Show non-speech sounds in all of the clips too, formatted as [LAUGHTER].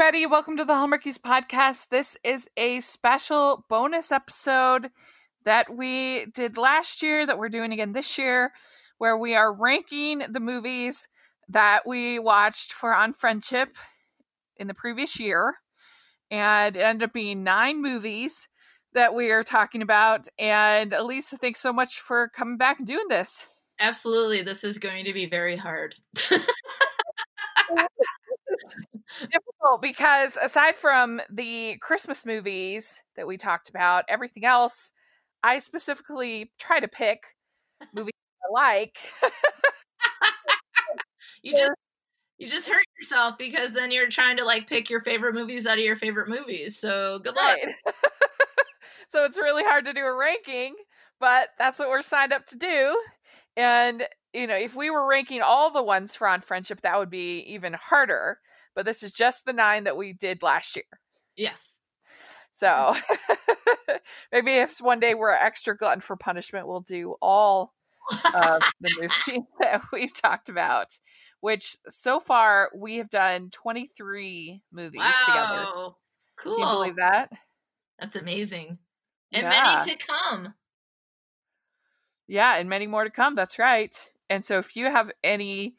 everybody. Welcome to the Hallmarkies podcast. This is a special bonus episode that we did last year that we're doing again this year, where we are ranking the movies that we watched for On Friendship in the previous year. And it ended up being nine movies that we are talking about. And Elisa, thanks so much for coming back and doing this. Absolutely. This is going to be very hard. [LAUGHS] [LAUGHS] difficult because aside from the Christmas movies that we talked about, everything else I specifically try to pick movies I like. [LAUGHS] you just [LAUGHS] you just hurt yourself because then you're trying to like pick your favorite movies out of your favorite movies. So good luck. Right. so it's really hard to do a ranking, but that's what we're signed up to do. And you know, if we were ranking all the ones for on friendship, that would be even harder but this is just the nine that we did last year. Yes. So [LAUGHS] maybe if one day we're extra glutton for punishment, we'll do all of [LAUGHS] the movies [LAUGHS] that we've talked about. Which so far we have done 23 movies wow. together. Cool. Can you believe that? That's amazing. And yeah. many to come. Yeah, and many more to come. That's right. And so if you have any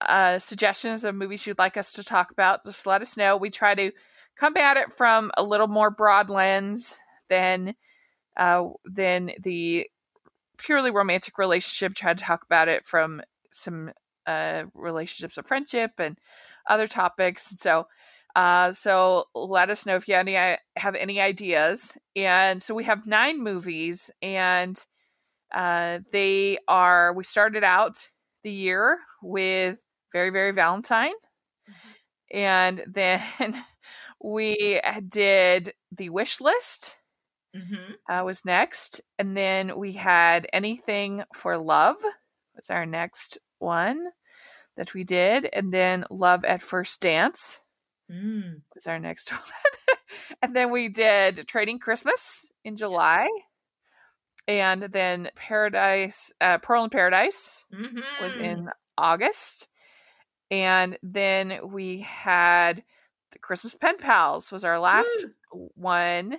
uh, suggestions of movies you'd like us to talk about, just let us know. We try to come at it from a little more broad lens than uh, than the purely romantic relationship. Try to talk about it from some uh, relationships of friendship and other topics. So, uh, so let us know if you any, have any ideas. And so we have nine movies, and uh, they are. We started out the year with very very Valentine, mm-hmm. and then [LAUGHS] we did the wish list. Mm-hmm. Uh, was next, and then we had anything for love was our next one that we did, and then love at first dance mm. was our next [LAUGHS] one, and then we did trading Christmas in July. And then Paradise, uh, Pearl in Paradise mm-hmm. was in August and then we had the Christmas Pen Pals was our last Woo! one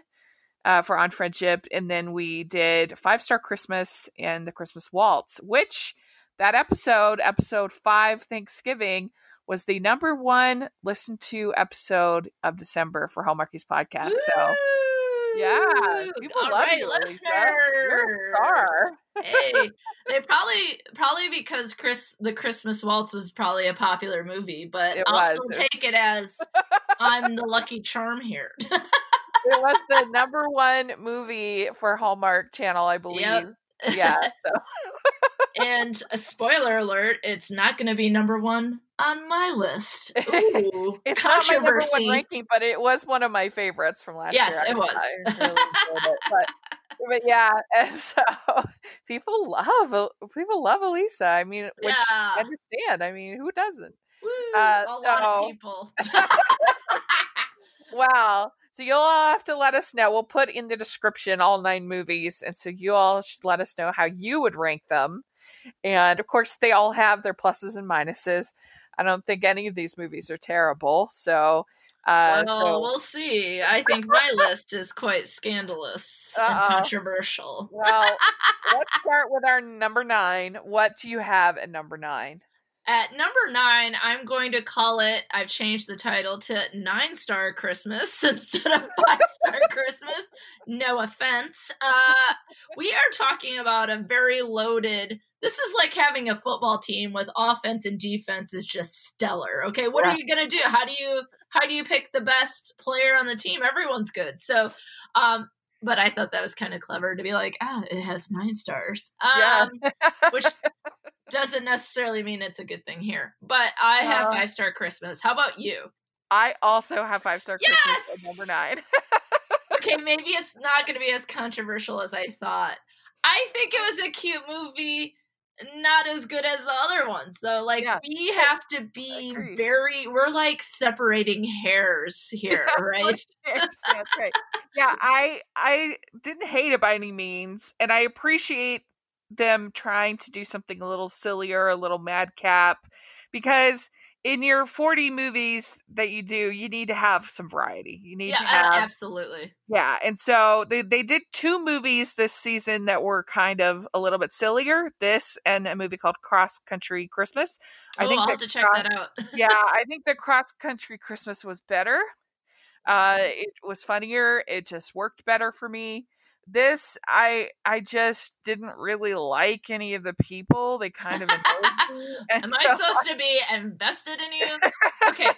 uh, for on friendship, and then we did Five Star Christmas and the Christmas Waltz, which that episode, episode five, Thanksgiving, was the number one listened to episode of December for Hallmarkies podcast. Woo! So yeah, people All love right, you. You're a star. hey, they probably probably because Chris the Christmas Waltz was probably a popular movie, but it I'll was. still take it as [LAUGHS] I'm the lucky charm here. it was the [LAUGHS] number one movie for Hallmark Channel, I believe. Yep. Yeah. [LAUGHS] So. and a spoiler alert, it's not going to be number one on my list. [LAUGHS] Ooh, it's not my number one ranking, but it was one of my favorites from last yes, year. Yes, it was. I really [LAUGHS] it. But, but yeah, [LAUGHS] and so people love people love Elisa. I mean, which yeah. I understand. I mean, who doesn't? Woo, uh, a so, lot of people. wow. So you'll all have to let us know. We'll put in the description all nine movies, and so you all should let us know how you would rank them. And of course, they all have their pluses and minuses. I don't think any of these movies are terrible. So, uh, well, so... we'll see. I think my list is quite scandalous Uh-oh. and controversial. well, [LAUGHS] let's start with our number nine. What do you have at number nine? At number nine, I'm going to call it, I've changed the title to Nine Star Christmas [LAUGHS] instead of Five Star Christmas. No offense. Uh, we are talking about a very loaded, this is like having a football team with offense and defense is just stellar. Okay, what are you going to do? How do you how do you pick the best player on the team? Everyone's good. So, um, but I thought that was kind of clever to be like, ah, oh, it has nine stars. Um, yeah. which [LAUGHS] doesn't necessarily mean it's a good thing here. But I have uh, five star Christmas. How about you? I also have five star yes! Christmas number nine. okay, [LAUGHS] maybe it's not going to be as controversial as I thought. I think it was a cute movie, not as good as the other ones though. Like yeah. we have to be very we're like separating hairs [LAUGHS] here, yeah, right? That's right. Yeah, I I didn't hate it by any means, and I appreciate them trying to do something a little sillier, a little madcap, because in your 40 movies that you do, you need to have some variety. You need yeah, to have absolutely. Yeah, and so they they did two movies this season that were kind of a little bit sillier. This and a movie called Cross Country Christmas. I oh, think I'll have to check cross, that out. [LAUGHS] yeah, I think the Cross Country Christmas was better. Uh, it was funnier. It just worked better for me. This, I, I just didn't really like any of the people. They kind of [LAUGHS] Am so I [LAUGHS] supposed I... to be invested in you? Okay,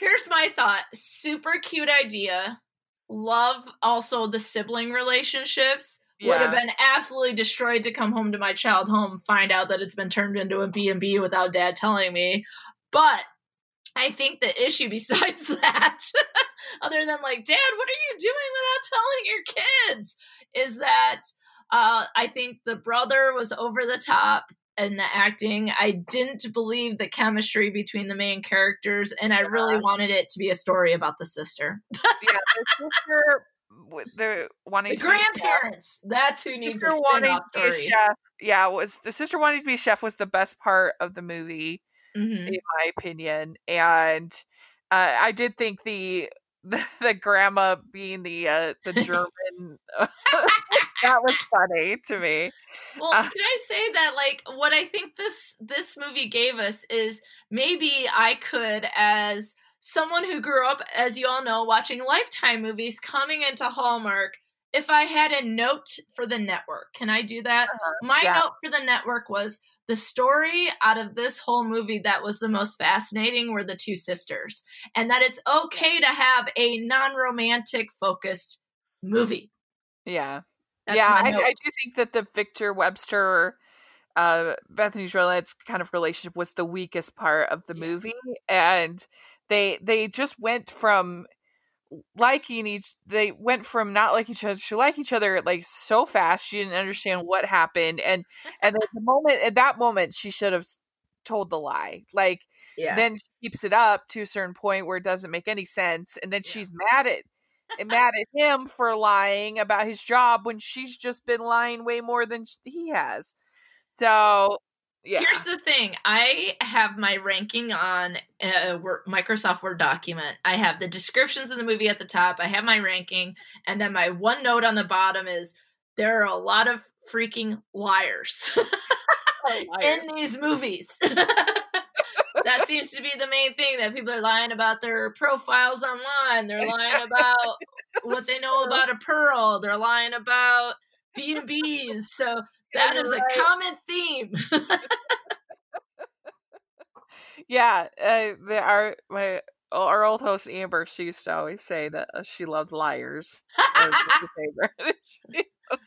here's my thought. Super cute idea. Love also the sibling relationships. Yeah. Would have been absolutely destroyed to come home to my child home, find out that it's been turned into a B and B without dad telling me. But I think the issue besides [LAUGHS] that, other than like, Dad, what are you doing without telling your kids? Is that uh, I think the brother was over the top in the acting. I didn't believe the chemistry between the main characters, and I really wanted it to be a story about the sister. yeah, the sister. [LAUGHS] The wanting the grandparents. That's who needs sister a wanting to be a chef. Yeah, was the sister wanting to be a chef was the best part of the movie mm-hmm. in my opinion. And uh, I did think the, [LAUGHS] the, grandma being the uh, the [LAUGHS] German [LAUGHS] that was funny to me. Well, uh, can I say that like what I think this this movie gave us is maybe I could as someone who grew up as you all know watching lifetime movies coming into Hallmark if I had a note for the network. Can I do that? Uh-huh. My yeah. note for the network was the story out of this whole movie that was the most fascinating were the two sisters, and that it's okay to have a non romantic focused movie. Yeah. That's yeah, I, I, do think that the Victor Webster, uh, Bethany Joy Lenz's kind of relationship was the weakest part of the yeah. movie, and they they just went from liking each they went from not liking each other to like each other like so fast she didn't understand what happened and and at the moment at that moment she should have told the lie like yeah. then she keeps it up to a certain point where it doesn't make any sense and then yeah. she's mad at eh, mad at him for lying about his job when she's just been lying way more than he has so yeah. Here's the thing. I have my ranking on uh, a Microsoft Word document. I have the descriptions of the movie at the top. I have my ranking, and then my one note on the bottom is there are a lot of freaking liars, oh, [LAUGHS] liars. in these movies. [LAUGHS] that seems to be the main thing that people are lying about their profiles online. They're lying about [LAUGHS] what they know about a pearl. They're lying about B and B's. So that is right. a common theme. [LAUGHS] yeah, uh, the, our my our old host Amber, she used to always say that uh, she loves liars. uh,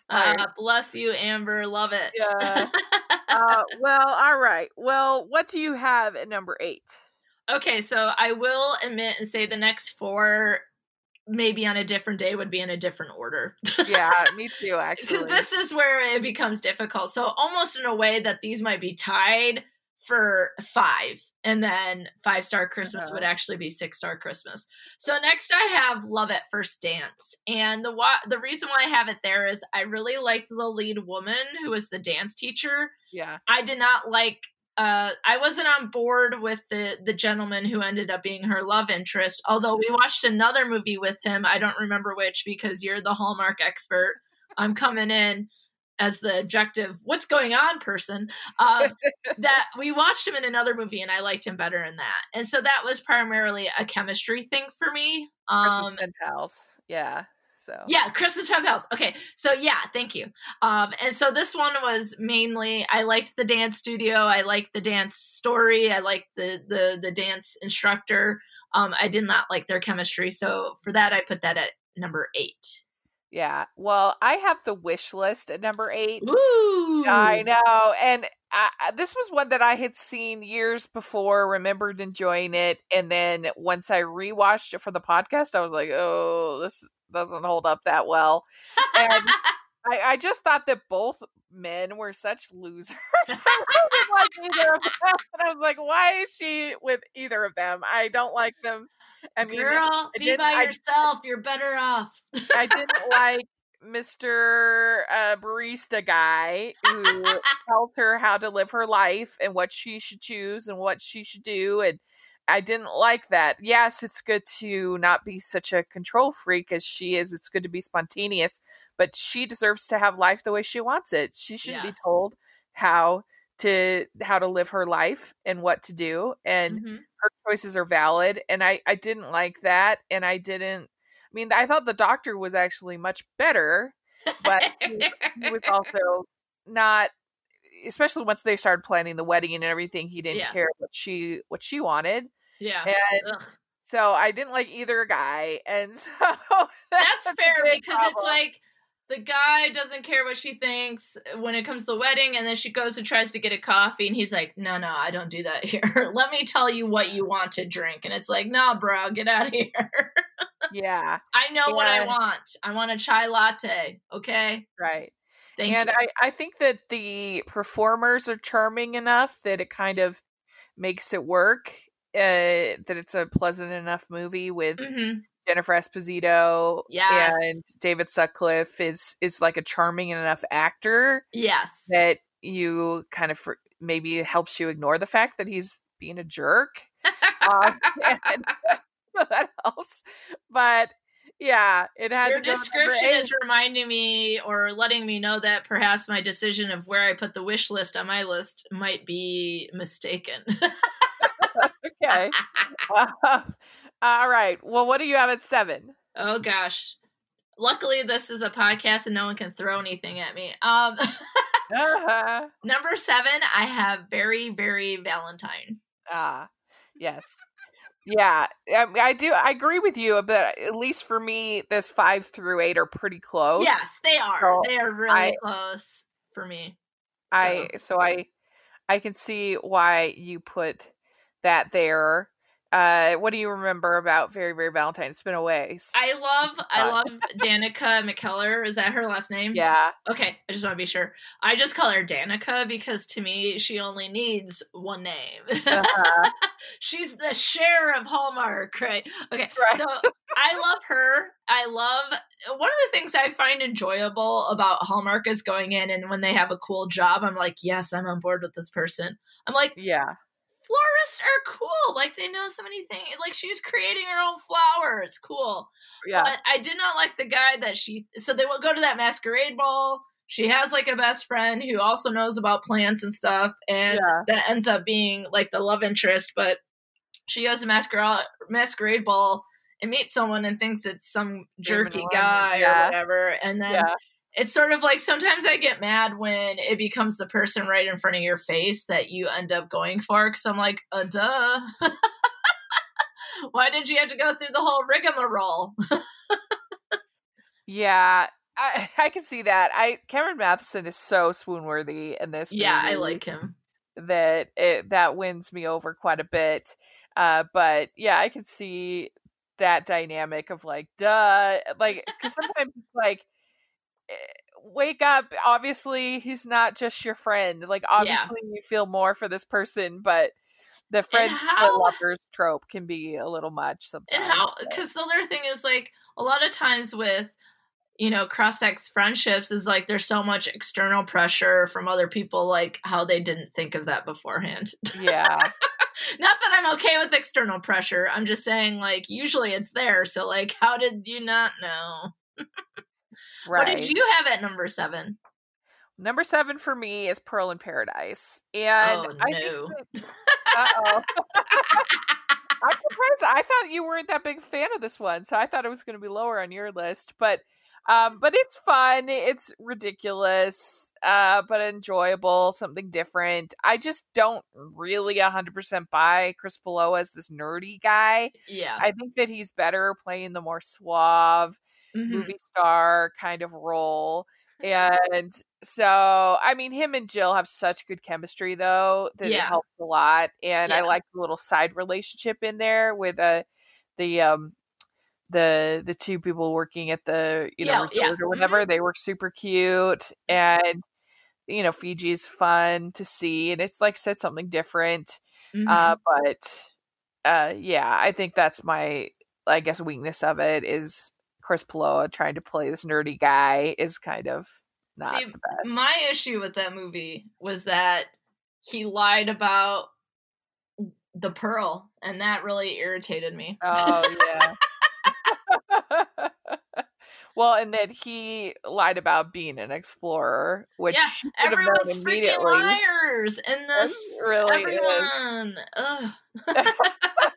[LAUGHS] [LAUGHS] bless you, Amber. Love it. Yeah. uh, well, all right. Well, what do you have at number eight? Okay, so I will admit and say the next four maybe on a different day would be in a different order. [LAUGHS] yeah, me too, actually. this is where it becomes difficult. So, almost in a way that these might be tied for five, and then five star Christmas uh-huh. would actually be six star Christmas. So, next I have Love at First Dance. And the, wa- the reason why I have it there is I really liked the lead woman who was the dance teacher. Yeah. I did not like uh, I wasn't on board with the the gentleman who ended up being her love interest. Although we watched another movie with him, I don't remember which because you're the Hallmark expert. I'm coming in as the objective what's going on person? Uh, [LAUGHS] that we watched him in another movie and i liked him better in that. And so that was primarily a chemistry thing for me. Um and pals yeah so yeah, Christmas Pen Pals. Okay, so yeah, thank you. Um, and so this one was mainly I liked the dance studio, I liked the dance story, I liked the the the dance instructor. Um, I did not like their chemistry, so for that I put that at number eight. Yeah. Well, I have the wish list at number eight. Ooh. I know. And I, this was one that I had seen years before, remembered enjoying it. And then once I rewatched it for the podcast, I was like, oh, this doesn't hold up that well. And [LAUGHS] I, I, just thought that both men were such losers. [LAUGHS] [LAUGHS] I like either of them. And I was like, why is she with either of them? I don't like them. I mean, Girl, be by yourself. You're better off. I didn't like Mr. Uh, barista guy who tells her how to live her life and what she should choose and what she should do. And I didn't like that. Yes, it's good to not be such a control freak as she is. It's good to be spontaneous, but she deserves to have life the way she wants it. She shouldn't Yes. be told how to how to live her life and what to do and Mhm. her choices are valid and I I didn't like that and I didn't I mean I thought the doctor was actually much better but he, he was [LAUGHS] also not especially once they started planning the wedding and everything he didn't Yeah. care what she what she wanted yeah. and Ugh. so I didn't like either guy and [LAUGHS] so That's a fair because it's like the guy doesn't care what she thinks when it comes to the wedding, and then she goes and tries to get a coffee, and he's like, "No, no, I don't do that [LAUGHS] here. Let me tell you what you want to drink." And it's like, "No, bro, get out of [LAUGHS] here. yeah I know what I want. I want a chai latte. Okay, right thank and you." I, I think that the performers are charming enough that it kind of makes it work uh, that it's a pleasant enough movie with Mhm. Jennifer Esposito Yes. and David Sutcliffe is is like a charming enough actor Yes. that you kind of for, maybe helps you ignore the fact that he's being a jerk. [LAUGHS] Um, [LAUGHS] and [LAUGHS] so that helps. But yeah, it had Your to go to number description is reminding me or letting me know that perhaps my decision of where I put the wish list on my list might be mistaken. [LAUGHS] okay. [LAUGHS] all right. Well, what do you have at seven? oh gosh. Luckily this is a podcast and no one can throw anything at me. Um [LAUGHS] Uh-huh. number 7 I have very very Valentine. Ah, yes. Yeah, I, I do. I agree with you, but at least for me, this five through eight are pretty close. Yes, they are. So they are really I- close for me. I so I I can see why you put that there. Uh, what do you remember about Very Very Valentine? It's been a ways. I love I love [LAUGHS] Danica McKellar. Is that her last name? yeah, Okay, I just want to be sure. I just call her Danica because to me she only needs one name. uh-huh. [LAUGHS] She's the Cher of Hallmark, right? Okay, Right. so [LAUGHS] I love her. I love one of the things I find enjoyable about Hallmark is going in and when they have a cool job, I'm like, yes, I'm on board with this person. I'm like, yeah, florists are cool. Like they know so many things. Like she's creating her own flower. It's cool. yeah. But I did not like the guy that she. So they will go to that masquerade ball. She has like a best friend who also knows about plants and stuff, and Yeah. that ends up being like the love interest. But she goes to masquerade masquerade ball and meets someone and thinks it's some jerky guy yeah. or whatever, and then yeah. It's sort of like sometimes I get mad when it becomes the person right in front of your face that you end up going for because I'm like, uh, duh. [LAUGHS] Why did you have to go through the whole rigmarole? [LAUGHS] Yeah, I, [LAUGHS] I can see that. I Cameron Mathison is so swoon worthy in this. yeah, I like him. that. It, that wins me over quite a bit. Uh, but yeah, I can see that dynamic of like, duh, like because sometimes like, wake up. Obviously, he's not just your friend. Like, obviously, you feel more for this person, but the friends how- lovers trope can be a little much sometimes. And how, because the other thing is like a lot of times with, you know, cross sex friendships is like there's so much external pressure from other people, like how they didn't think of that beforehand. yeah. [LAUGHS] not that I'm okay with external pressure. I'm just saying, like, usually it's there. So, like, how did you not know? [LAUGHS] Right. What did you have at number seven? Number seven for me is Pearl in Paradise, and Oh, I no. think. [LAUGHS] Uh oh. [LAUGHS] I'm surprised. I thought you weren't that big a fan of this one, so I thought it was going to be lower on your list. But, um, but it's fun. It's ridiculous, uh, but enjoyable. Something different. I just don't really 100% buy Chris Polaha as this nerdy guy. Yeah. I think that he's better playing the more suave Mhm. movie star kind of role. [LAUGHS] And so, I mean, him and Jill have such good chemistry, though, that it helps a lot. And I like the little side relationship in there with uh, the um the the two people working at the you know Yeah, resort yeah. or whatever. They were super cute, and you know Fiji's fun to see, and it's like said something different. Mhm. Uh, but uh, yeah, I think that's my, I guess, weakness of it is Chris Polaha trying to play this nerdy guy is kind of not See. My issue with that movie was that he lied about the pearl, and that really irritated me. Oh [LAUGHS] yeah. [LAUGHS] well, and then he lied about being an explorer, which yeah, she should have everyone's freaking liars in this. Really everyone. [LAUGHS]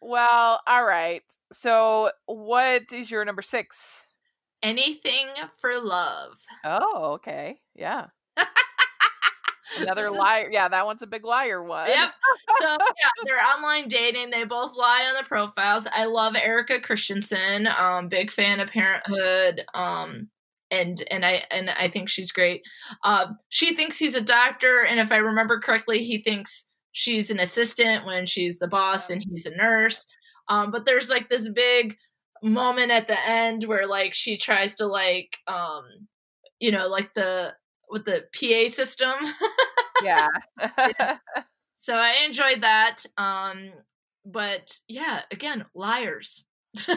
Well, all right. So, what is your number six? Anything for love. Oh, okay. Yeah. [LAUGHS] Another is- liar. Yeah, that one's a big liar one. Yep. So yeah, [LAUGHS] they're online dating. They both lie on the profiles. I love Erika Christensen. Um, big fan of Parenthood. Um, and and I and I think she's great. Um, she thinks he's a doctor, and if I remember correctly, he thinks she's an assistant when she's the boss and he's a nurse. Um, but there's like this big moment at the end where like she tries to like um, you know, like the with the PA system. Yeah. [LAUGHS] So I enjoyed that. Um, but yeah, again, liars. yeah,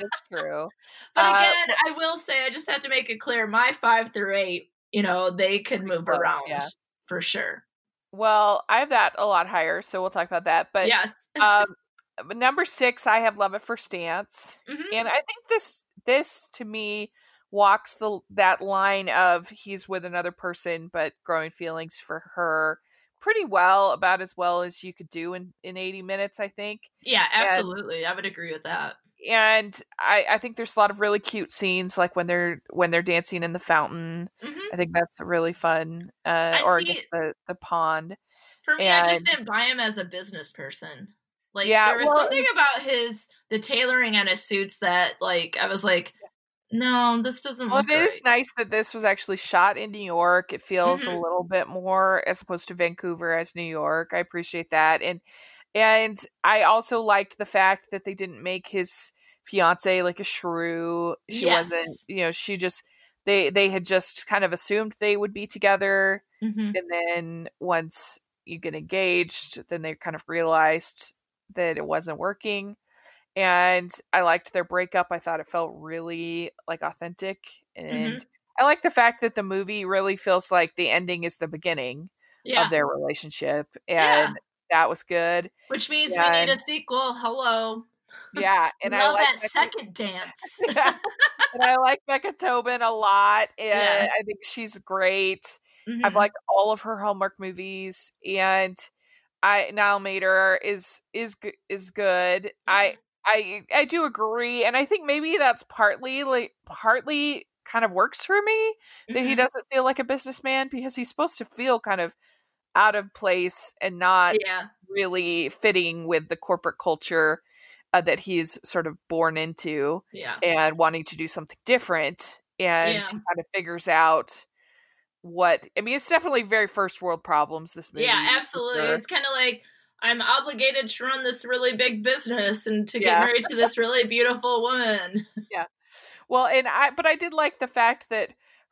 it's [LAUGHS] true. But Uh, again, I will say, I just have to make it clear my five through eight, you know, they could move around yeah. for sure. Well, I have that a lot higher, so we'll talk about that. But yes. um, [LAUGHS] number six, I have Love at First Dance, Mhm. and I think this this to me walks the that line of he's with another person but growing feelings for her pretty well, about as well as you could do in in eighty minutes, I think. Yeah, absolutely. I would agree with that. And I I think there's a lot of really cute scenes, like when they're when they're dancing in the fountain. hmm I think that's really fun. Uh, I or see- the the pond. For me, I just didn't buy him as a business person. Like Yeah, there was well- something about his the tailoring on his suits that like I was like, no, this doesn't Well, it is nice that this was actually shot in New York. It feels a Mhm. little bit more as opposed to Vancouver as New York. I appreciate that, and and I also liked the fact that they didn't make his fiance like a shrew. She wasn't, you know, she just they they had just kind of assumed they would be together, Mhm. and then once you get engaged, then they kind of realized that it wasn't working. And I liked their breakup. I thought it felt really like authentic. And I like the fact that the movie really feels like the ending is the beginning Yeah. of their relationship. Yeah. And that was good. Which means Yeah, we need a sequel. Hello. Yeah. [LAUGHS] And I Love like that Becca- second dance. [LAUGHS] Yeah. and I like Becca Tobin a lot. And Yeah. I think she's great. I've Mhm. liked all of her Hallmark movies, and I Niall Matter is is is good. I I I do agree, and I think maybe that's partly like partly kind of works for me that he Mhm. doesn't feel like a businessman because he's supposed to feel kind of out of place and not yeah. really fitting with the corporate culture uh, that he's sort of born into Yeah. and wanting to do something different and Yeah. he kind of figures out what i mean it's definitely very first world problems this movie Yeah, absolutely. sure. It's kind of like I'm obligated to run this really big business and to get married to this really beautiful woman. Yeah. Well and i but i did like the fact that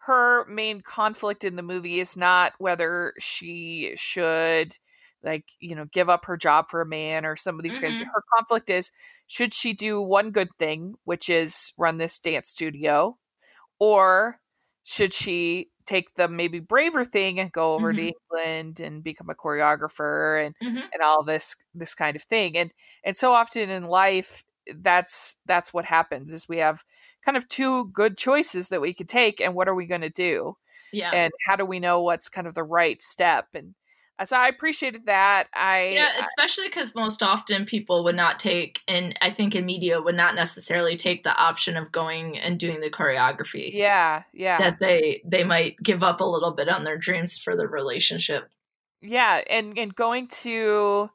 her main conflict in the movie is not whether she should like you know give up her job for a man or some of these kinds Mhm. her conflict is should she do one good thing which is run this dance studio or should she take the maybe braver thing and go over to Mhm. england and become a choreographer and Mhm. and all this this kind of thing and and so often in life that's that's what happens is we have kind of two good choices that we could take and what are we going to do Yeah. and how do we know what's kind of the right step and uh, so i appreciated that i yeah, especially because most often people would not take, and I think in media would not necessarily take the option of going and doing the choreography. yeah yeah That they they might give up a little bit on their dreams for the relationship. yeah and and going to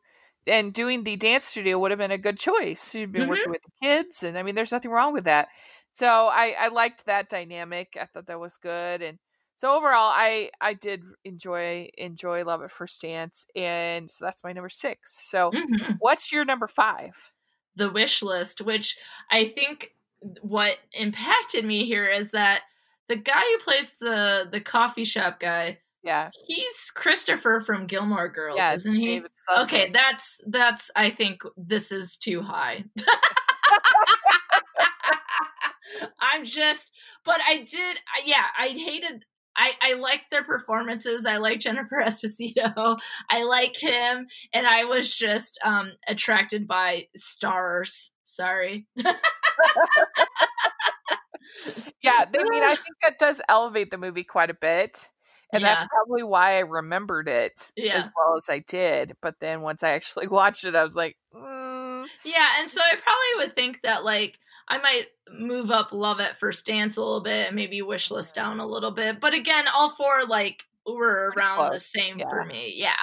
and doing the dance studio would have been a good choice you'd been Mhm. working with the kids and i mean there's nothing wrong with that so i i liked that dynamic i thought that was good and so overall i i did enjoy enjoy love at first dance and so that's my number six so Mhm. what's your number five the wish list, which I think what impacted me here is that the guy who plays the the coffee shop guy, yeah he's Christopher from Gilmore Girls, isn't he? Okay, that's that's I think this is too high. [LAUGHS] I'm just but I did I- yeah, I hated I, I like their performances. I like Jennifer [LAUGHS] Esposito. I like him, and I was just um attracted by stars. Sorry. [LAUGHS] yeah, I mean, I think that does elevate the movie quite a bit. And Yeah. that's probably why I remembered it Yeah. as well as I did. But then once I actually [LAUGHS] watched it, I was like, mm, Yeah, and so I probably would think that like I might move up Love at First Dance a little bit and maybe wish list down a little bit. But again, all four like were around the same yeah. for me. Yeah.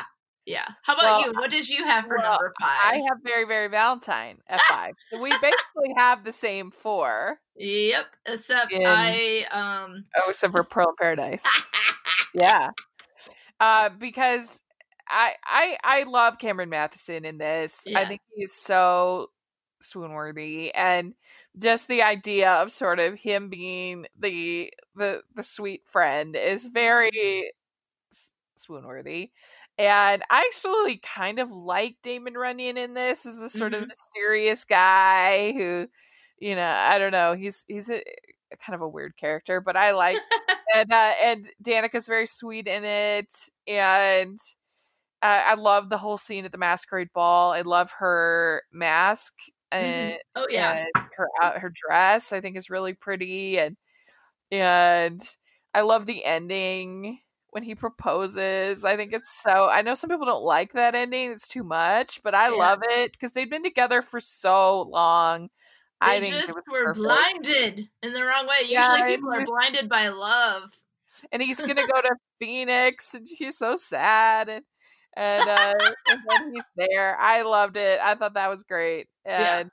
Yeah. How about Well, you? What did you have for well, number I have Very, Very Valentine [LAUGHS] at five. So we basically have the same four. Yep. Except In- I um Oh, except for Pearl in Paradise. [LAUGHS] yeah uh because i i i love cameron matheson in this i think he's so swoon worthy and just the idea of sort of him being the the the sweet friend is very swoon worthy and i actually kind of like damon runyan in this as the sort of Mhm. mysterious guy who you know i don't know he's he's a kind of a weird character but i like [LAUGHS] and uh, and Danica's very sweet in it, and uh, I love the whole scene at the masquerade ball. I love her mask Mm. and, Oh yeah. and her out her dress. I think is really pretty, and and I love the ending when he proposes. I think it's so. I know some people don't like that ending; it's too much, but I Yeah. love it because they've been together for so long. They I think just were perfect. blinded in the wrong way. Usually it people are blinded by love. and he's gonna go [LAUGHS] to Phoenix, and she's so sad, and and, uh, and then he's there. I loved it. I thought that was great, Yeah. and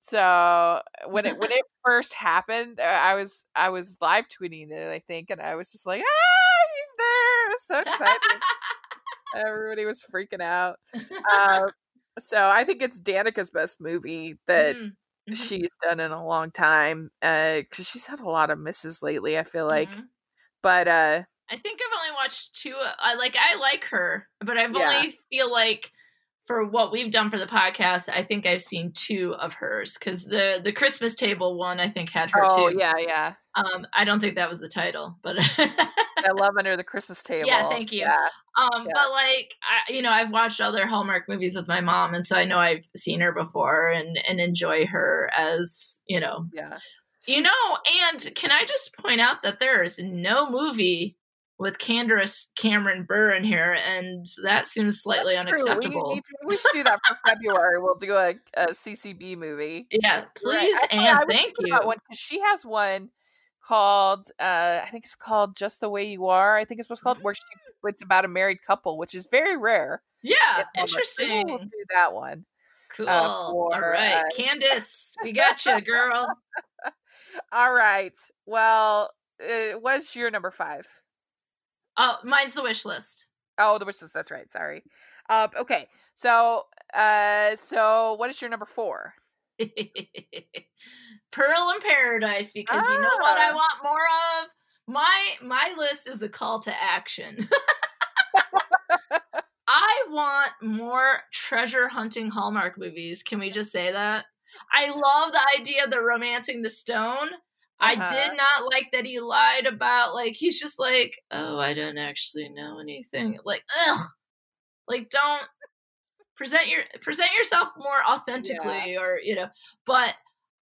so when it when [LAUGHS] it first happened, uh, I was I was live tweeting it, I think, and I was just like, ah, he's there! I was so excited. [LAUGHS] Everybody was freaking out. Uh, so I think it's Danica's best movie that Mhm. Mhm. she's done in a long time because she's had a lot of misses lately. I feel like, Mhm. but uh, I think I've only watched two. I like I like her, but I've Yeah. only feel like for what we've done for the podcast, I think I've seen two of hers because the the Christmas table one I think had her oh too. yeah, yeah. Um, I don't think that was the title, but [LAUGHS] I love Under the Christmas Table. Yeah, thank you. Yeah. um, Yeah. but like I, you know, I've watched other Hallmark movies with my mom, and so I know I've seen her before and and enjoy her as you know yeah. you know, and can I just point out that there is no movie with Candace Cameron Bure in here, and that seems slightly that's. We, unacceptable. need to, we should do that for February. We'll do a, a CCB movie. Yeah, Right. please Actually, and thank you. one she has one called uh I think it's called Just the Way You Are. I think it's what's called where she it's about a married couple, which is very rare. Yeah, in interesting. We'll do that one. Cool. uh, for, right, uh, Candace, we got you, girl. [LAUGHS] All right. Well, uh, what's your number five? Oh, mine's the wish list. Oh, the wishes. That's right. Sorry. Um, okay. So, uh, so what is your number four? [LAUGHS] Pearl in Paradise, because you know what I Ah. want more of. My my list is a call to action. [LAUGHS] I want more treasure hunting Hallmark movies. Can we just say that? I love the idea of the romancing the stone. I Uh-huh. did not like that he lied about like he's just like, oh, I don't actually know anything. Like, ugh, like don't present your present yourself more authentically, or you know. But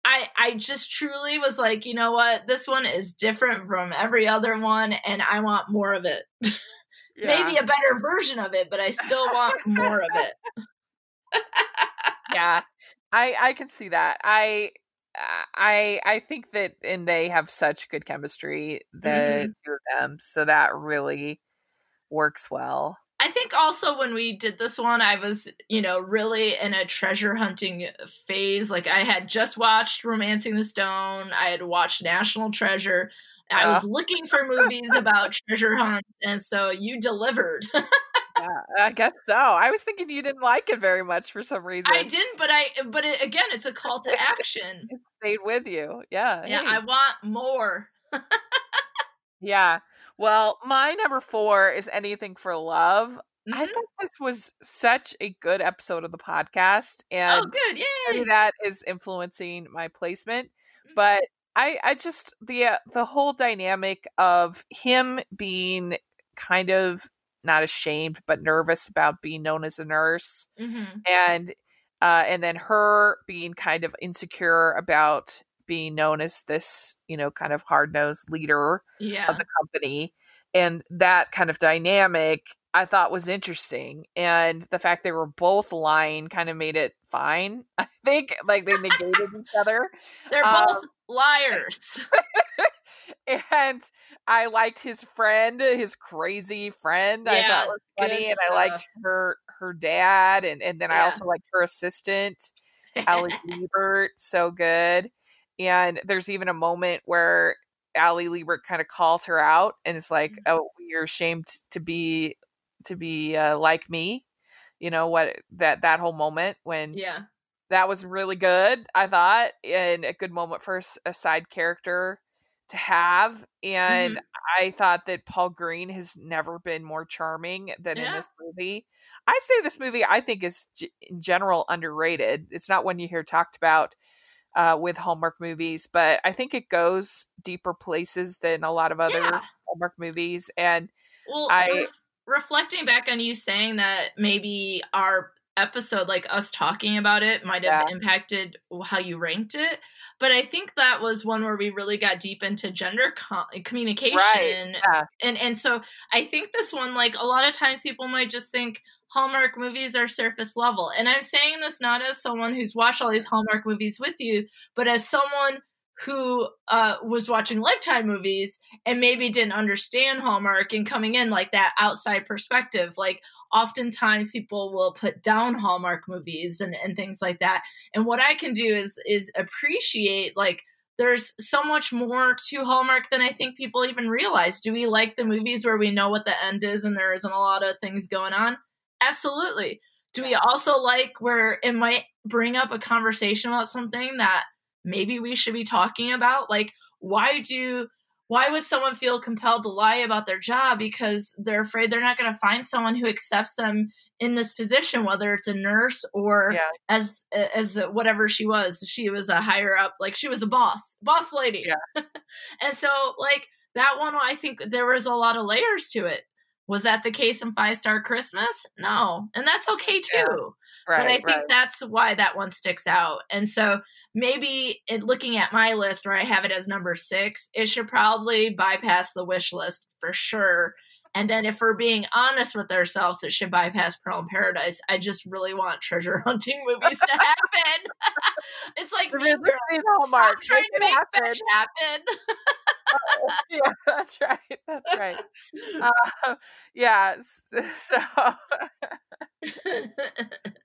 I I just truly was like, you know what, this one is different from every other one, and I want more of it. [LAUGHS] Maybe a better version of it, but I still want more of it. [LAUGHS] yeah. I I can see that. I I I think that and they have such good chemistry, the Mm-hmm. two of them, so that really works well. I think also when we did this one, I was, you know, really in a treasure hunting phase. Like I had just watched Romancing the Stone, I had watched National Treasure. I was looking for movies about treasure hunts, and so you delivered. [LAUGHS] Yeah, I guess so. I was thinking you didn't like it very much for some reason. I didn't, but I, but it, again, it's a call to [LAUGHS] action. It stayed with you. Yeah. Yeah, hey. I want more. [LAUGHS] Yeah. Well, my number four is anything for love. I Mhm. thought this was such a good episode of the podcast, and Oh, and good! Yay! that is influencing my placement. Mhm. But I I just the uh, the whole dynamic of him being kind of not ashamed but nervous about being known as a nurse Mm-hmm. and uh and then her being kind of insecure about being known as this you know kind of hard-nosed leader Yeah. of the company and that kind of dynamic i thought was interesting and the fact they were both lying kind of made it fine [LAUGHS] i think like they negated each other They're um, both liars. [LAUGHS] [LAUGHS] [LAUGHS] and i liked his friend his crazy friend i Yeah, thought was funny and i liked her her dad and and then i also liked her assistant Ali [LAUGHS] Liebert, so good. And there's even a moment where Ali Liebert kind of calls her out and is like, Mhm. "Oh, you're ashamed to be to be uh, like me." You know what that that whole moment when yeah. that was really good, I thought, and a good moment for a side character to have. And Mm-hmm. I thought that Paul Greene has never been more charming than in this movie. I'd say this movie, I think, is g- in general underrated. It's not one you hear talked about uh, with Hallmark movies, but I think it goes deeper places than a lot of other Yeah. Hallmark movies. And Well, I- ref- reflecting back on you saying that maybe our episode, like us talking about it, might have Yeah. impacted how you ranked it. But I think that was one where we really got deep into gender co- communication, yeah, and and so I think this one, like a lot of times, people might just think Hallmark movies are surface level, and I'm saying this not as someone who's watched all these Hallmark movies with you, but as someone who uh, was watching Lifetime movies and maybe didn't understand Hallmark and coming in like that outside perspective. Like oftentimes people will put down Hallmark movies and, and things like that. And what I can do is is appreciate like there's so much more to Hallmark than I think people even realize. Do we like the movies where we know what the end is and there isn't a lot of things going on? Absolutely. Do we also like where it might bring up a conversation about something that maybe we should be talking about? Like, why do why would someone feel compelled to lie about their job because they're afraid they're not going to find someone who accepts them in this position whether it's a nurse or Yeah. as as whatever she was she was a higher up like she was a boss boss lady Yeah. [LAUGHS] and so like that one i think there was a lot of layers to it was that the case in five star christmas no and that's okay too Yeah. but I think right. that's why that one sticks out. And so maybe in looking at my list where I have it as number six, it should probably bypass the wish list for sure. And then if we're being honest with ourselves, it should bypass Pearl in Paradise. I just really want treasure [LAUGHS] hunting movies to happen. [LAUGHS] it's like The Mean Disney Girls. Hallmark, trying to make happen. happen. [LAUGHS] yeah, that's right. That's right. Uh, yeah. So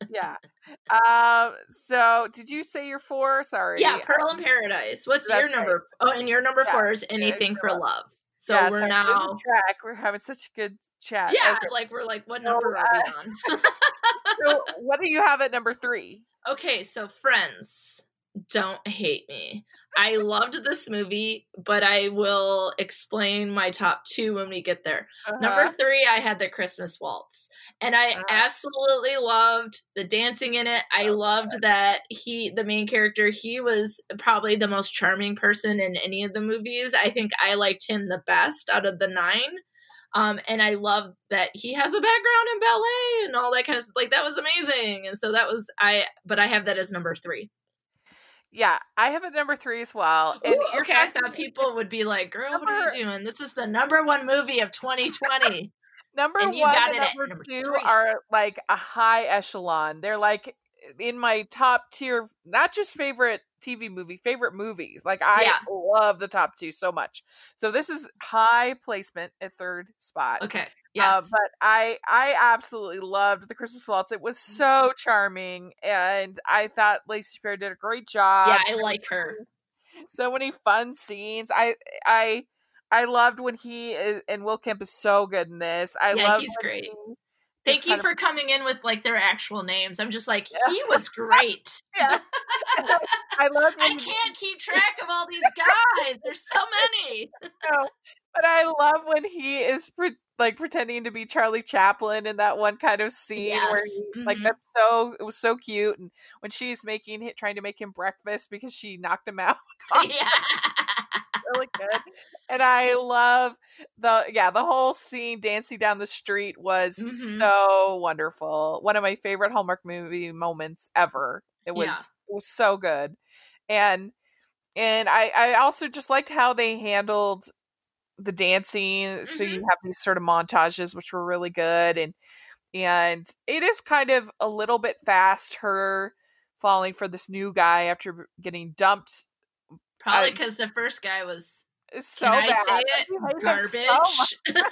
yeah. Um. So did you say your four? Sorry. yeah, Pearl in Paradise. What's That's your number? Oh, and your number Yeah, four is anything for for love. love. So Yeah, we're losing now track. We're having such a good chat. Yeah, Okay. like we're like, what So, number are we uh, on? [LAUGHS] So what do you have at number three? okay, so friends, don't hate me. I loved this movie, but I will explain my top two when we get there. Number Uh-huh. three, I had the Christmas waltz, and I Uh-huh. absolutely loved the dancing in it. I Oh, loved that he, the main character, he was probably the most charming person in any of the movies. I think I liked him the best out of the nine. Um, and I love that he has a background in ballet and all that kind of stuff. Like that was amazing. And so that was I, but I have that as number three. Yeah, I have a number three as well. And Ooh, okay, I thought people would be like, "Girl, what are you doing? This is the number one movie of 2020." number and one and number, number two three. are like a high echelon. They're like in my top tier, not just favorite TV movie, favorite movies. Like I Yeah. love the top two so much. So this is high placement at third spot. okay, Uh, yes, but I I absolutely loved the Christmas waltz. It was Mm-hmm. so charming, and I thought Lacey Chabert did a great job. yeah, I like her. [LAUGHS] so many fun scenes. I I I loved when he is, and Will Kemp is so good in this. I Yeah, love he's great. he Thank you kind of- for coming in with like their actual names. I'm just like, Yeah. he was [LAUGHS] great. Yeah. [LAUGHS] I love I can't keep track of all these guys. There's so many. [LAUGHS] know, but I love when he is pre- like pretending to be Charlie Chaplin in that one kind of scene where he, like Mhm. that's so it was so cute and when she's making trying to make him breakfast because she knocked him out yeah. Really good. And I love the yeah, the whole scene dancing down the street was Mhm. so wonderful. One of my favorite Hallmark movie moments ever. It was Yeah. it was so good. And and I I also just liked how they handled the dancing. So Mm-hmm. you have these sort of montages which were really good and and it is kind of a little bit fast her falling for this new guy after getting dumped Probably because the first guy was so can I bad. say it? [LAUGHS] hate him so Garbage. [LAUGHS]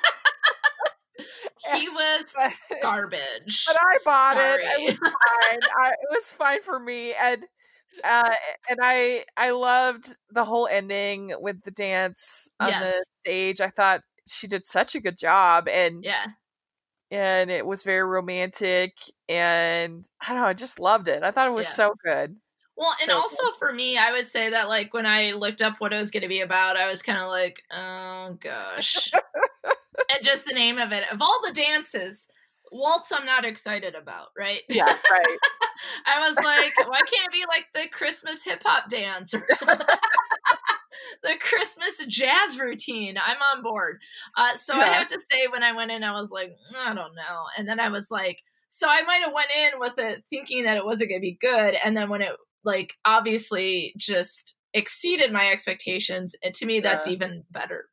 he was [LAUGHS] much. garbage. but I bought Sorry. it. It was fine. I, it was fine for me, and uh, and I I loved the whole ending with the dance on the stage. I thought she did such a good job, and yeah. and it was very romantic, and I don't know. I just loved it. I thought it was Yeah. so good. Well, and So also for me, I would say that like when I looked up what it was going to be about, I was kind of like, oh gosh, [LAUGHS] and just the name of it. Of all the dances, waltz, I'm not excited about, right? Yeah, right. [LAUGHS] I was like, why can't it be like the Christmas hip hop dance or [LAUGHS] something? the Christmas jazz routine. I'm on board. Uh, so I have to say, when I went in, I was like, I don't know. And then I was like, so I might have went in with it thinking that it wasn't going to be good, and then when it like obviously just exceeded my expectations, and to me, that's Yeah. even better.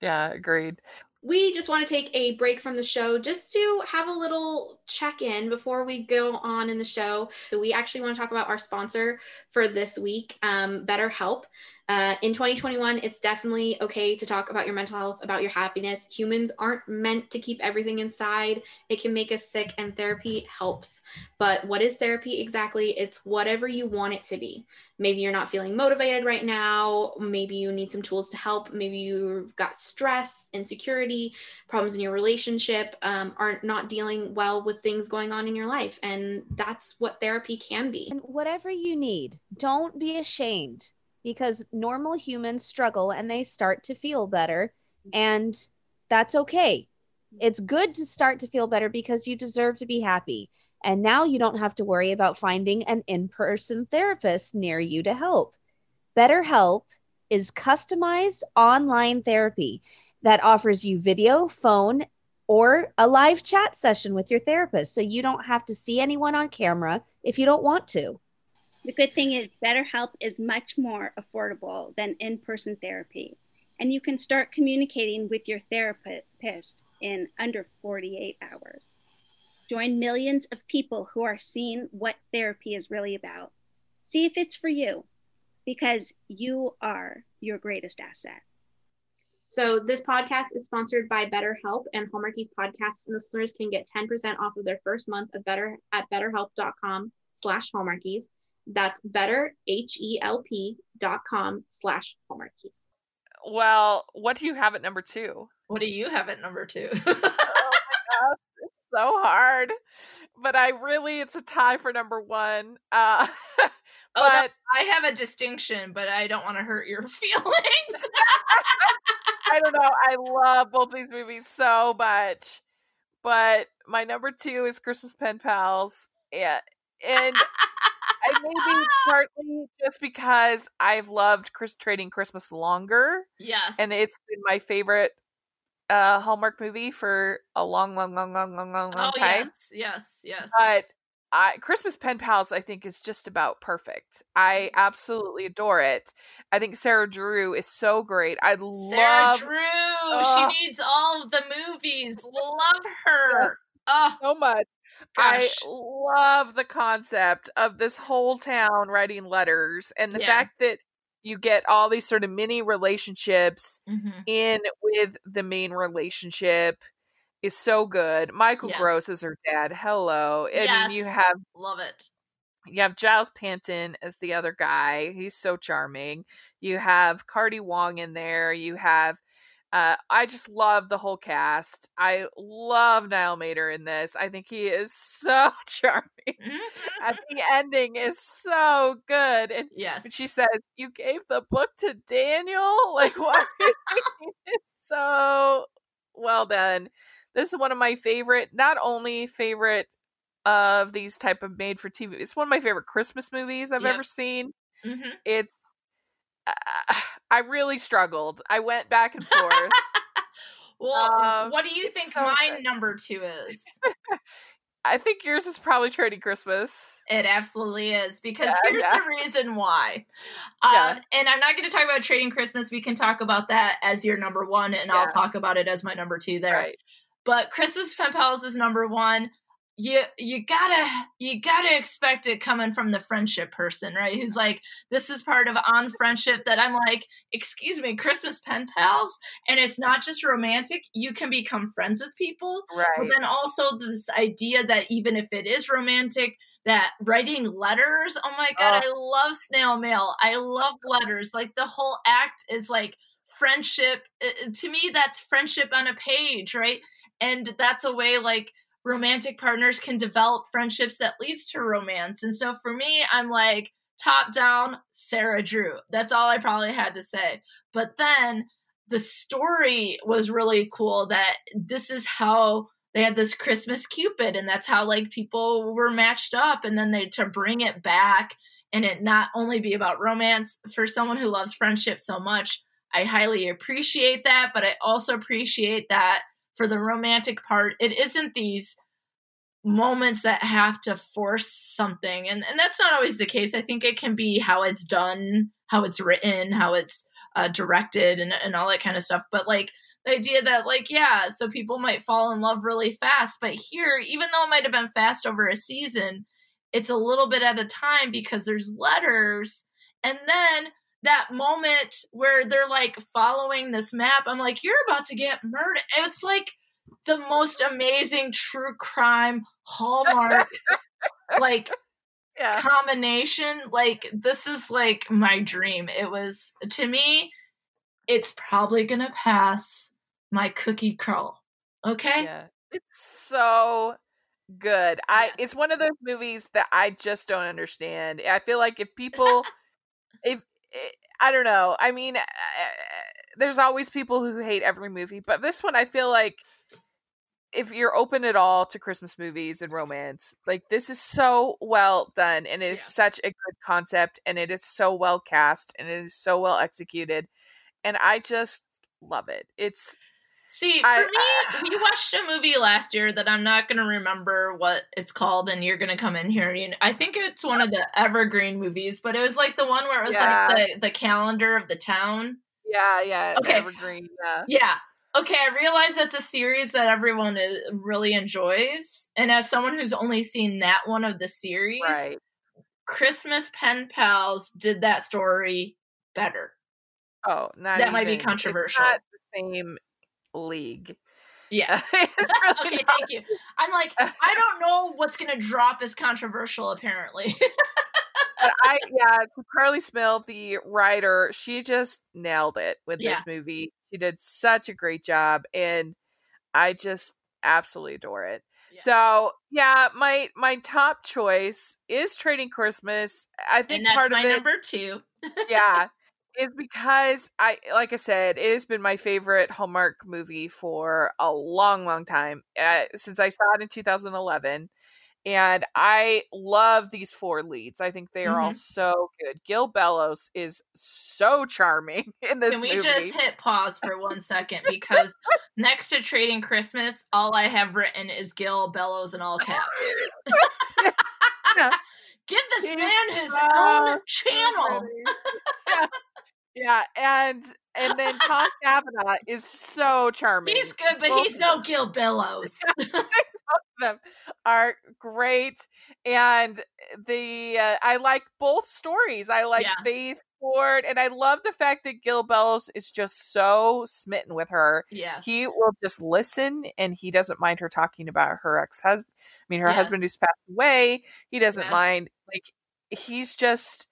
yeah, agreed. We just want to take a break from the show just to have a little check in before we go on in the show. So, we actually want to talk about our sponsor for this week, um, BetterHelp. Uh, in 2021, it's definitely okay to talk about your mental health, about your happiness. Humans aren't meant to keep everything inside, it can make us sick, and therapy helps. But what is therapy exactly? It's whatever you want it to be. Maybe you're not feeling motivated right now. Maybe you need some tools to help. Maybe you've got stress, insecurity, problems in your relationship, um, aren't not dealing well with things going on in your life. And that's what therapy can be. And whatever you need, don't be ashamed because normal humans struggle and they start to feel better. And that's okay. It's good to start to feel better because you deserve to be happy. And now you don't have to worry about finding an in person therapist near you to help. BetterHelp is customized online therapy that offers you video, phone, or a live chat session with your therapist. So you don't have to see anyone on camera if you don't want to. The good thing is, BetterHelp is much more affordable than in person therapy, and you can start communicating with your therapist in under 48 hours. Join millions of people who are seeing what therapy is really about. See if it's for you, because you are your greatest asset. So this podcast is sponsored by BetterHelp and Hallmarkies podcasts listeners can get 10% off of their first month of better at betterhelp.com slash hallmarkies. That's better H-E-L-P dot com slash hallmarkies. Well, what do you have at number two? What do you have at number two? [LAUGHS] oh my gosh, it's so hard. But I really, it's a tie for number one. Uh, but [LAUGHS] Oh, that- I have a distinction, but I don't want to hurt your [LAUGHS] feelings. I don't know. I love both these movies so much. But my number two is Christmas Pen Pals. Yeah. And I maybe [LAUGHS] partly just because I've loved Chris trading Christmas longer. yes. And it's been my favorite uh Hallmark movie for a long, long, long, long, long, long, long oh, time. yes, yes, yes. But I, Christmas Pen Pals, I think, is just about perfect. I absolutely adore it. I think Sarah Drew is so great. I Sarah love Drew, Ugh. she needs all of the movies. Love [LAUGHS] her. Oh, so much. I love the concept of this whole town writing letters and the Yeah. fact that you get all these sort of mini relationships Mhm. in with the main relationship is so good. Michael Yeah. Gross is her dad. Hello. I mean, you have love it. you have Giles Panton as the other guy. He's so charming. You have Cardi Wong in there. You have uh I just love the whole cast. I love Niall Matter in this. I think he is so [LAUGHS] charming. Mhm. And the ending is so good. And Yes. she says, You gave the book to Daniel? [LAUGHS] Like why? [LAUGHS] it's so well done. This is one of my favorite, not only favorite of these type of made for TV. It's one of my favorite Christmas movies I've Yep. ever seen. Mhm. It's uh, [SIGHS] I really struggled. I went back and forth. [LAUGHS] well, Um, what do you think so my good. number two is? [LAUGHS] I think yours is probably Trading Christmas. It absolutely is because Yeah, here's yeah. the reason why. Um, Yeah. And I'm not going to talk about Trading Christmas. We can talk about that as your number one, and I'll talk about it as my number two there. Right. But Christmas Pen Pals is number one. You you gotta you gotta expect it coming from the friendship person, right? Who's like, this is part of on friendship that I'm like, excuse me, Christmas pen pals, and it's not just romantic. You can become friends with people, but Right. then also this idea that even if it is romantic that writing letters oh my god i love snail mail i love letters like the whole act is like friendship Uh, to me that's friendship on a page right and that's a way like romantic partners can develop friendships that leads to romance and so for me i'm like top down sarah drew that's all i probably had to say but then the story was really cool that this is how they had this Christmas Cupid, and that's how like people were matched up, and then they to bring it back and it not only be about romance for someone who loves friendship so much. I highly appreciate that, but I also appreciate that for the romantic part, it isn't these moments that have to force something, and and that's not always the case. I think it can be how it's done, how it's written, how it's uh, directed, and and all that kind of stuff. But like the idea that like yeah so people might fall in love really fast but here even though it might have been fast over a season it's a little bit at a time because there's letters and then that moment where they're like following this map i'm like you're about to get murdered it's like the most amazing true crime hallmark [LAUGHS] like Yeah. combination like this is like my dream it was to me it's probably gonna pass my cookie curl. okay Yeah. It's so good. I it's one of those movies that I just don't understand. I feel like if people if I don't know. I mean, uh, there's always people who hate every movie, but this one I feel like if you're open at all to Christmas movies and romance, like this is so well done and it is Yeah. such a good concept and it is so well cast and it is so well executed and I just love it. It's see for I- me we watched a movie last year that i'm not gonna remember what it's called and you're gonna come in here you know, i think it's one of the evergreen movies but it was like the one where it was Yeah. like the, the calendar of the town yeah, yeah, Okay. evergreen, yeah. Yeah. Okay, I realize that's a series that everyone is, really enjoys. And as someone who's only seen that one of the series, Right. Christmas Pen Pals did that story better. Oh, not That might be controversial. It's not the same league. Yeah. [LAUGHS] [LAUGHS] Really okay, not. thank you. I'm like, I [LAUGHS] don't know what's to drop as controversial, apparently. But I yeah, so Carly Smith, the writer, she just nailed it with Yeah. this movie. She did such a great job, and I just absolutely adore it. Yeah. So yeah, my my top choice is Trading Christmas. I think part my of it, number two. yeah, is because I like I said, it has been my favorite Hallmark movie for a long, long time uh, since I saw it in 2011. And I love these four leads. I think they are all Mhm. so good. Gil Bellows is so charming [LAUGHS] in this Can we movie. just hit pause for one second? Because next to Trading Christmas, all I have written is Gil Bellows in all caps. [LAUGHS] Yeah. [LAUGHS] Give this He's man his own channel. Yeah. and and then Tom [LAUGHS] Cavanagh is so charming. He's good, but Both he's no Gil Bellows. [LAUGHS] [LAUGHS] them are great and the uh, i like both stories i like Yeah. faith ford and i love the fact that gil bellows is just so smitten with her yeah. he will just listen and he doesn't mind her talking about her ex-husband i mean her husband who's passed away he doesn't Yes. mind like he's just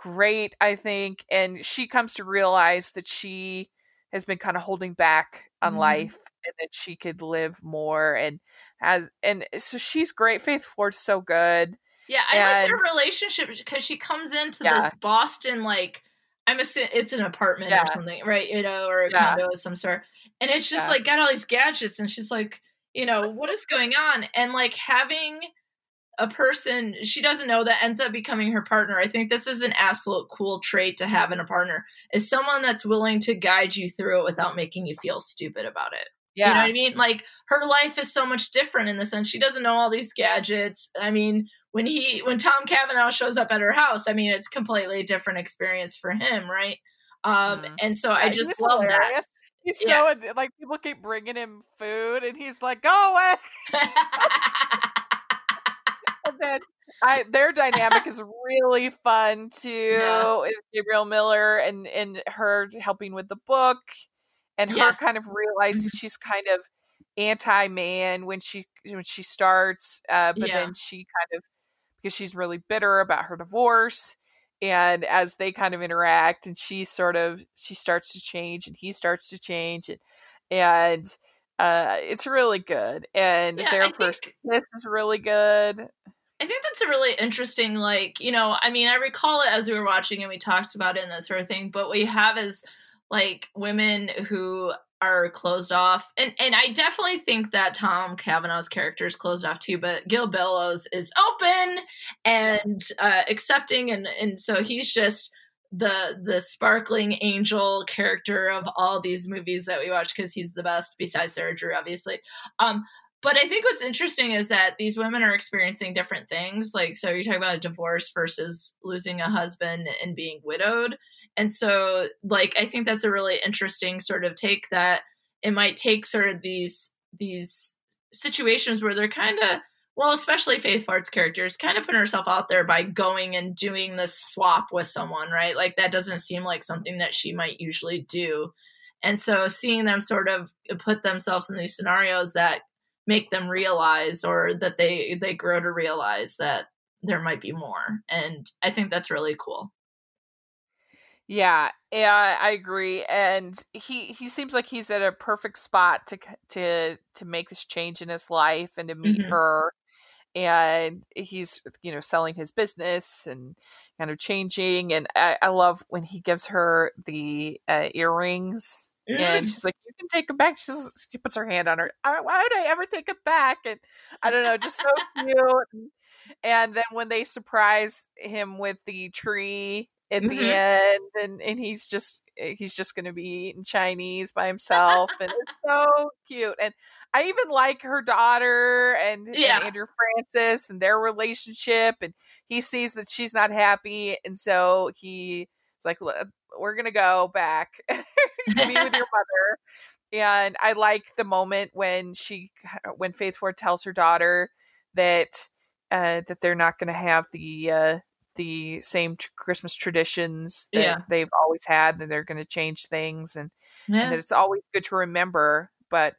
great i think and she comes to realize that she has been kind of holding back on Mhm. life and that she could live more and has and so she's great faith ford's so good Yeah, I like their relationship because she comes into Yeah. this Boston like I'm assuming it's an apartment Yeah. or something, right? You know, or a Yeah. condo of some sort. And it's just Yeah. like got all these gadgets and she's like, you know, what is going on? And like having a person she doesn't know that ends up becoming her partner. I think this is an absolute cool trait to have in a partner is someone that's willing to guide you through it without making you feel stupid about it. Yeah. You know what I mean? Like her life is so much different in the sense she doesn't know all these gadgets. I mean, when he when Tom Cavanagh shows up at her house, I mean, it's completely a different experience for him, right? Um, Mhm. and so I just love hilarious. He's Yeah. so like people keep bringing him food, and he's like, "Go away." [LAUGHS] [LAUGHS] that. I their dynamic is really fun [LAUGHS] too. Yeah. Gabrielle Miller and and her helping with the book, and her kind of realizing she's kind of anti man when she when she starts, uh, but Yeah. then she kind of because she's really bitter about her divorce. And as they kind of interact, and she sort of she starts to change, and he starts to change, and and uh, it's really good. And Yeah, their I first think- kiss is really good. I think that's a really interesting, like, you know, I mean, I recall it as we were watching and we talked about it and that sort of thing, but what we have is like women who are closed off. And and I definitely think that Tom Cavanagh's character is closed off too, but Gil Bellows is open and uh accepting and and so he's just the the sparkling angel character of all these movies that we watch because he's the best besides Sarah Drew, obviously. Um, but I think what's interesting is that these women are experiencing different things. Like, so you talk about divorce versus losing a husband and being widowed. And so, like, I think that's a really interesting sort of take that it might take sort of these these situations where they're kind of well, especially Faith Ford's characters, kind of putting herself out there by going and doing this swap with someone, right? Like that doesn't seem like something that she might usually do. And so seeing them sort of put themselves in these scenarios that make them realize or that they they grow to realize that there might be more. And I think that's really cool. Yeah, yeah, I agree. And he he seems like he's at a perfect spot to to to make this change in his life and to meet Mhm. her. And he's you know selling his business and kind of changing. And I, I love when he gives her the uh, earrings. And Mm. she's like, "You can take them back." She's, she puts her hand on her. Why would I ever take them back? And I don't know, just so cute. And then when they surprise him with the tree at Mhm. the end, and and he's just eh, he's just going to be eating Chinese by himself, and it's [LAUGHS] so cute. And I even like her daughter and, and Andrew Francis and their relationship. And he sees that she's not happy, and so he it's like, "Look, we're gonna go back, [LAUGHS] be with your [LAUGHS] mother. And I like the moment when she when Faith Ford tells her daughter that uh, that they're not going to have the uh, the same tr- Christmas traditions that Yeah. they've always had, and they're going to change things, and, Yeah. and that it's always good to remember, but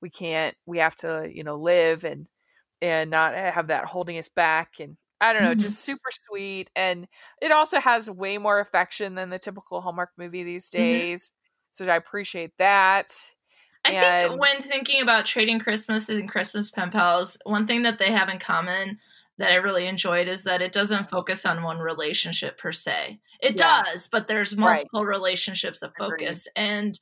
we can't. We have to, you know, live and and not have that holding us back. And I don't know, Mhm. just super sweet, and it also has way more affection than the typical Hallmark movie these Mhm. days. So I appreciate that. I And- think when thinking about trading Christmases and Christmas pen pals, one thing that they have in common that I really enjoyed is that it doesn't focus on one relationship per se. It Yeah. does, but there's Right. multiple relationships of focus. And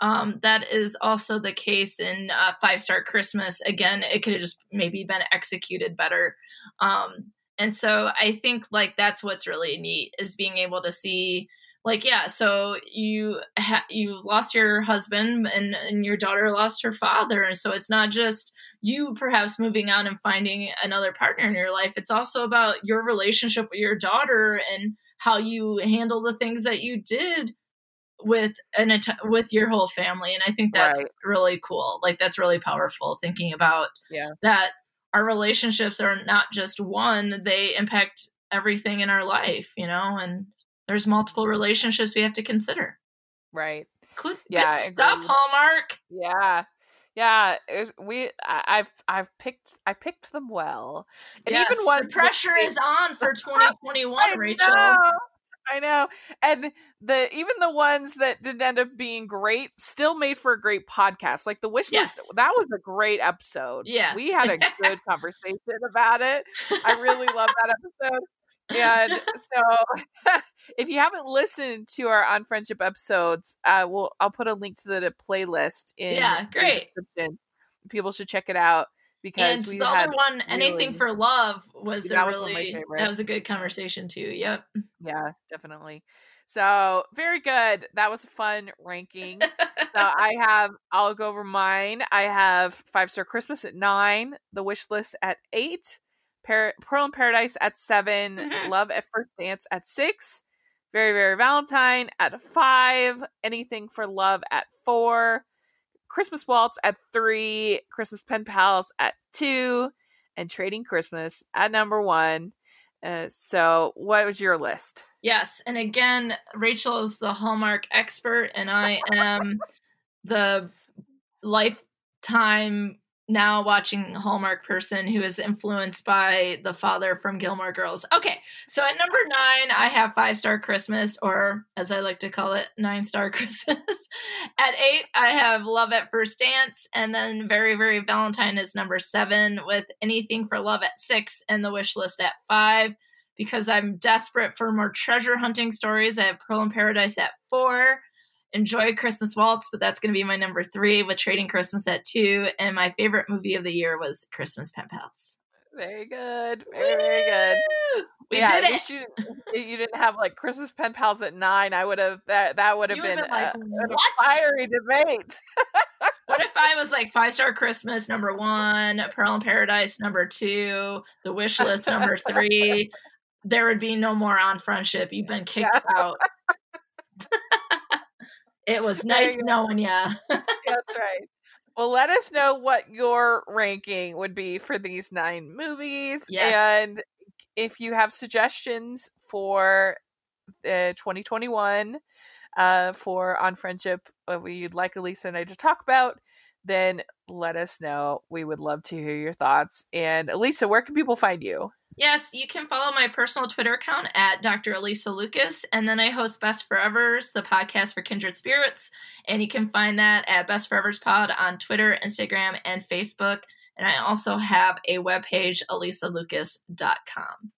um, that is also the case in uh, Five Star Christmas. Again, it could have just maybe been executed better. Um, and so I think like that's what's really neat is being able to see like yeah so you ha- you lost your husband and and your daughter lost her father and so it's not just you perhaps moving on and finding another partner in your life it's also about your relationship with your daughter and how you handle the things that you did with an with your whole family and i think that's Right. really cool like that's really powerful thinking about Yeah. that our relationships are not just one they impact everything in our life you know and there's multiple relationships we have to consider Right. good, Yeah, good stuff agree. hallmark Yeah. Yeah, was, we I, I've I've picked I picked them well, and yes, even one the pressure is on for [LAUGHS] 2021 rachel know, I know, and the even the ones that didn't end up being great still made for a great podcast. Like the wish Yes. list, that was a great episode. Yeah. we had a good [LAUGHS] conversation about it. I really love that episode. And [LAUGHS] so, [LAUGHS] if you haven't listened to our on friendship episodes, uh, we'll I'll put a link to the playlist in Yeah, the great. description. People should check it out because and we the other one, anything for love, was That a was one of my really that was a good conversation too. Yep. yeah, definitely. So very good. That was a fun ranking. so I [LAUGHS] have I'll go over mine. I have Five Star Christmas at nine, The Wish List at eight, Par- Pearl in Paradise at 7 Mhm. Love at First Dance at six, Very Very Valentine at five, Anything for Love at four, Christmas Waltz at three, Christmas Pen Pals at two, and Trading Christmas at number one. Uh, so, what was your list? Yes, and again, Rachel is the Hallmark expert, and I am [LAUGHS] the lifetime now watching Hallmark person who is influenced by the father from Gilmore Girls. Okay, so at number nine, I have Five Star Christmas, or as I like to call it, Nine Star [LAUGHS] Christmas. at eight, I have Love at First Dance, and then Very, Very Valentine is number seven, with Anything for Love at six, and The Wish List at five because I'm desperate for more treasure hunting stories. I have Pearl in Paradise at four. Enjoy Christmas Waltz, but that's going to be my number three with Trading Christmas at two. And my favorite movie of the year was Christmas Pen Pals. Very good. Very, very good. We yeah, did it. You, you didn't have like Christmas pen pals at nine. I would have that that would have You been, been like, a, "What?" fiery debate. [LAUGHS] What if I was like Five Star Christmas number one, Pearl in Paradise number two, The Wish List number three? There would be no more on friendship. You've been [LAUGHS] kicked out. [LAUGHS] it was [LAUGHS] you nice knowing ya. [LAUGHS] That's right. Well, let us know what your ranking would be for these nine movies, Yes. and if you have suggestions for uh, 2021 uh, for on friendship, what you'd like Elisa and I to talk about, then let us know. We would love to hear your thoughts. And Elisa, where can people find you? Yes, you can follow my personal Twitter account at Dr. Elisa Lucas, and then I host Best Forevers, the podcast for kindred spirits, and you can find that at Best Forevers Pod on Twitter, Instagram, and Facebook. And I also have a webpage, elisalucas.com.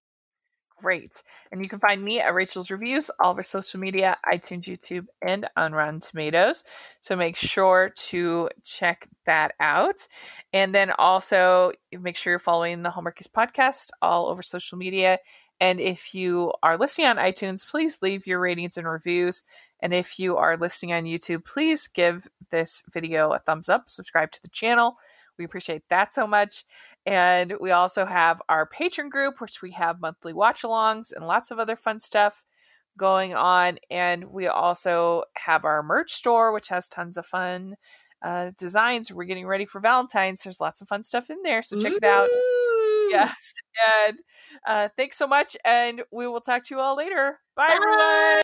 Great. And you can find me at Rachel's Reviews, all of our social media, iTunes, YouTube, and on Rotten Tomatoes. So make sure to check that out. And then also make sure you're following the Hallmarkies podcast all over social media. And if you are listening on iTunes, please leave your ratings and reviews. And if you are listening on YouTube, please give this video a thumbs up, subscribe to the channel. We appreciate that so much. And we also have our patron group, which we have monthly watch alongs and lots of other fun stuff going on. And we also have our merch store, which has tons of fun uh, designs. We're getting ready for Valentine's. There's lots of fun stuff in there. So check it out. Ooh. Yes. And uh, thanks so much. And we will talk to you all later. Bye, Bye. everyone.